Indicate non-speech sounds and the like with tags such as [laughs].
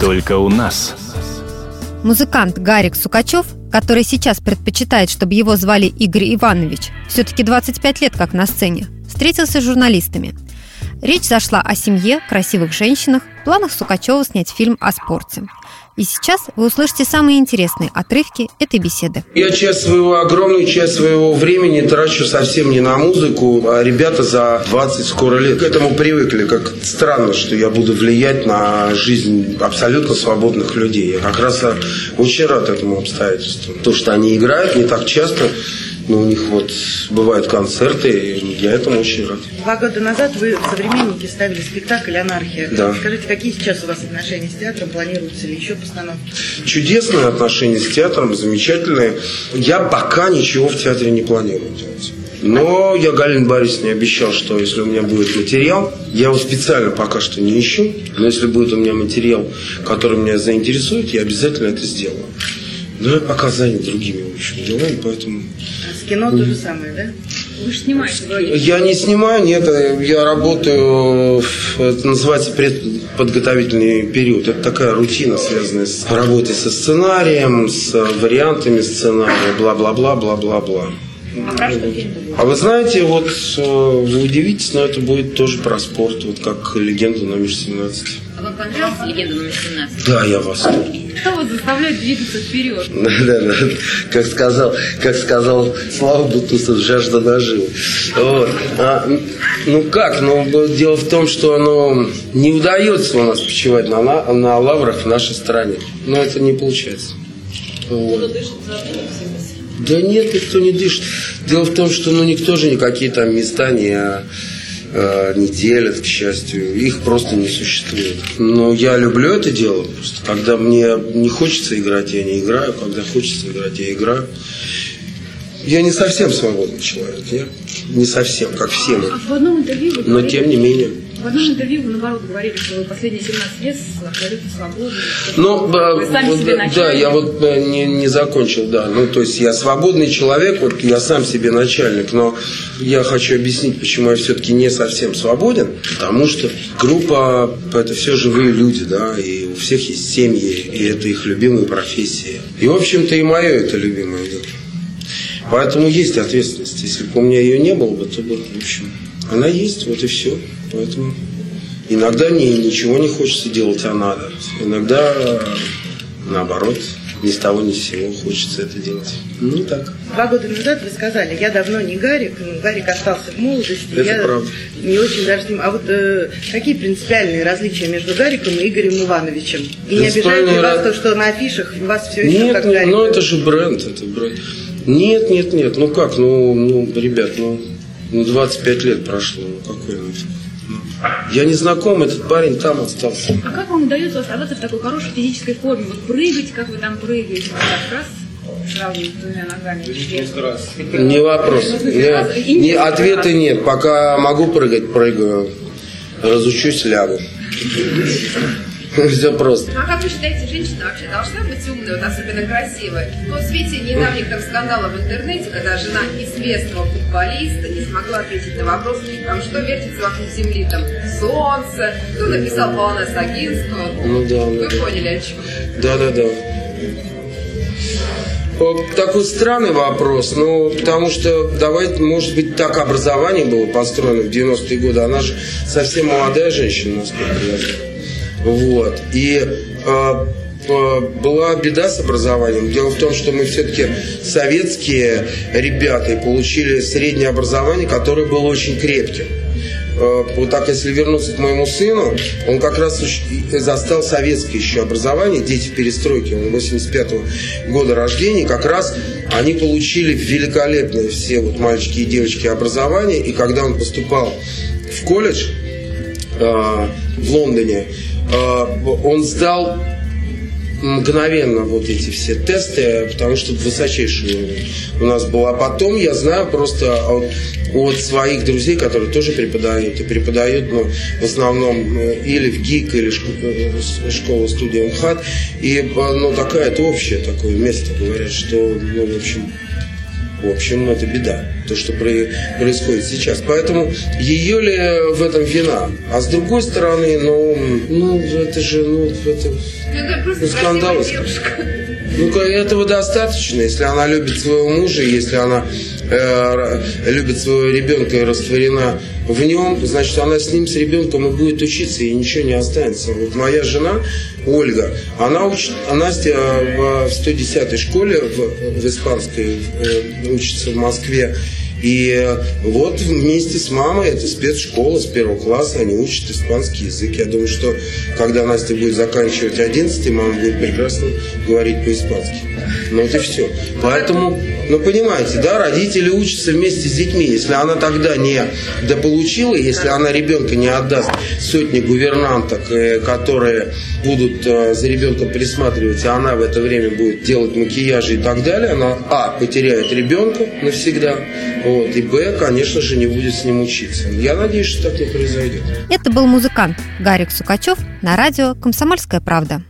Только у нас. Музыкант Гарик Сукачев, который сейчас предпочитает, чтобы его звали Игорь Иванович, все-таки 25 лет как на сцене, встретился с журналистами. Речь зашла о семье, красивых женщинах, планах Сукачева снять фильм о спорте. И сейчас вы услышите самые интересные отрывки этой беседы. Я часть своего, огромную часть своего времени трачу совсем не на музыку, а ребята за 20 скоро лет к этому привыкли. Как странно, что я буду влиять на жизнь абсолютно свободных людей. Я как раз очень рад этому обстоятельству. То, что они играют не так часто, но у них вот бывают концерты, и я этому очень рад. Два года назад вы в «Современнике» ставили спектакль «Анархия». Да. Скажите, какие сейчас у вас отношения с театром, планируются ли еще постановки? Чудесные отношения с театром, замечательные. Я пока ничего в театре не планирую делать. Но я Галине Борисовне обещал, что если у меня будет материал, я его специально пока что не ищу, но если будет у меня материал, который меня заинтересует, я обязательно это сделаю. Но я пока занят другими очень делами, поэтому... А с кино то же самое, да? Вы же снимаете вроде. Я не снимаю, нет, я работаю, в- это называется предподготовительный период. Это такая рутина, связанная с работой со сценарием, с вариантами сценария, бла-бла-бла, бла-бла-бла. А про что фильм будет? А вы знаете, вот э, вы удивитесь, но это будет тоже про спорт, вот как легенда номер 17. А вам понравилась легенда номер 17? Да, я в восторге. Что вас заставляет двигаться вперед? [laughs] Да, да, да. Как сказал, как сказал Слава Бутусов, жажда наживы. Вот. А, ну как? Ну, дело в том, что оно не удается у нас почивать на, на лаврах в нашей стране. Но это не получается. Вот. Да нет, никто не дышит. Дело в том, что ну, никто же никакие там места не, э, не делят, к счастью. Их просто не существует. Но я люблю это дело. Просто когда мне не хочется играть, я не играю. Когда хочется играть, я играю. Я не совсем свободный человек. Я не совсем, как все мы. А в одном интервью вы Но тем не менее. в одном интервью вы наоборот говорили, что вы последние 17 лет абсолютно свободны. Ну, вы э, сами вот, себе да, начальник. я вот э, не, не закончил, да. Ну, то есть я свободный человек, вот я сам себе начальник, но я хочу объяснить, почему я все-таки не совсем свободен, потому что группа – это все живые люди, да, и у всех есть семьи, и это их любимые профессии. И, в общем-то, и мое это любимое дело. Поэтому есть ответственность. Если бы у меня ее не было бы, то бы, в общем, она есть, вот и все. Поэтому иногда не, ничего не хочется делать, а надо. Иногда, наоборот, ни с того ни с сего хочется это делать. Ну, так. Два года назад вы сказали, я давно не Гарик, ну, Гарик остался в молодости. Это я правда. не очень даже с ним. А вот э, какие принципиальные различия между Гариком и Игорем Ивановичем? И не обижает ли Принципиальные вас раз- то, что на афишах вас все еще Нет, как ну, Гарик? ну это же бренд, это бренд. Нет, нет, нет, ну как, ну, ну ребят, ну, ну 25 лет прошло, ну какой он? Я не знаком, этот парень там остался. А как вам удается оставаться в такой хорошей физической форме? Вот прыгать, как вы там прыгаете? Так раз, ногами. Не вопрос. Ну, Не, не ответа нет. Пока могу прыгать, прыгаю. Разучусь, лягу. [laughs] Все просто. А как вы считаете, женщина вообще должна быть умной, вот особенно красивой? Ну, в свете недавних там скандалов в интернете, когда жена известного футболиста не смогла ответить на вопрос, там, что вертится вокруг Земли, там, солнце, кто написал Полонез Агинского. Ну да, Вы да. поняли, о чем? Да, да, да. Такой странный вопрос, ну, потому что, давайте, может быть, так образование было построено в 90-е годы, она же совсем молодая женщина, насколько я знаю. Вот. И э, была беда с образованием. Дело в том, что мы все-таки советские ребята и получили среднее образование, которое было очень крепким. Э, Вот так, если вернуться к моему сыну, он как раз застал советское еще образование, дети перестройки, он 85-го года рождения, как раз они получили великолепное все вот мальчики и девочки образование, и когда он поступал в колледж в Лондоне, он сдал мгновенно вот эти все тесты, потому что высочайший у нас был. А потом я знаю просто от, от своих друзей, которые тоже преподают, и преподают, ну, в основном э, или в ГИК, или э, с- школа-студия МХАТ. И, э, ну, такая, это общее такое место, говорят, что, ну, в общем, в общем, это беда, то, что про- происходит сейчас. Поэтому ее ли в этом вина? А с другой стороны, ну, ну это же, ну, это, Ну, красивая девушка. Ну, этого достаточно, если она любит своего мужа, если она э, любит своего ребенка и растворена в нем, значит, она с ним, с ребенком и будет учиться, и ничего не останется. Вот моя жена, Ольга, она учит, а Настя в, в 110-й школе в, в испанской э, учится в Москве. И э, вот вместе с мамой, это спецшкола с первого класса, они учат испанский язык. Я думаю, что когда Настя будет заканчивать 11, мама будет прекрасно говорить по-испански. Ну вот и все. Поэтому, ну понимаете, да, родители учатся вместе с детьми. Если она тогда не дополучила, если она ребенка не отдаст сотни гувернанток, э, которые будут э, за ребенком присматривать, а она в это время будет делать макияж и так далее, она, а, потеряет ребенка навсегда, вот, и, б, конечно же, не будет с ним учиться. Я надеюсь, что так не произойдет. Это был музыкант Гарик Сукачев на радио «Комсомольская правда».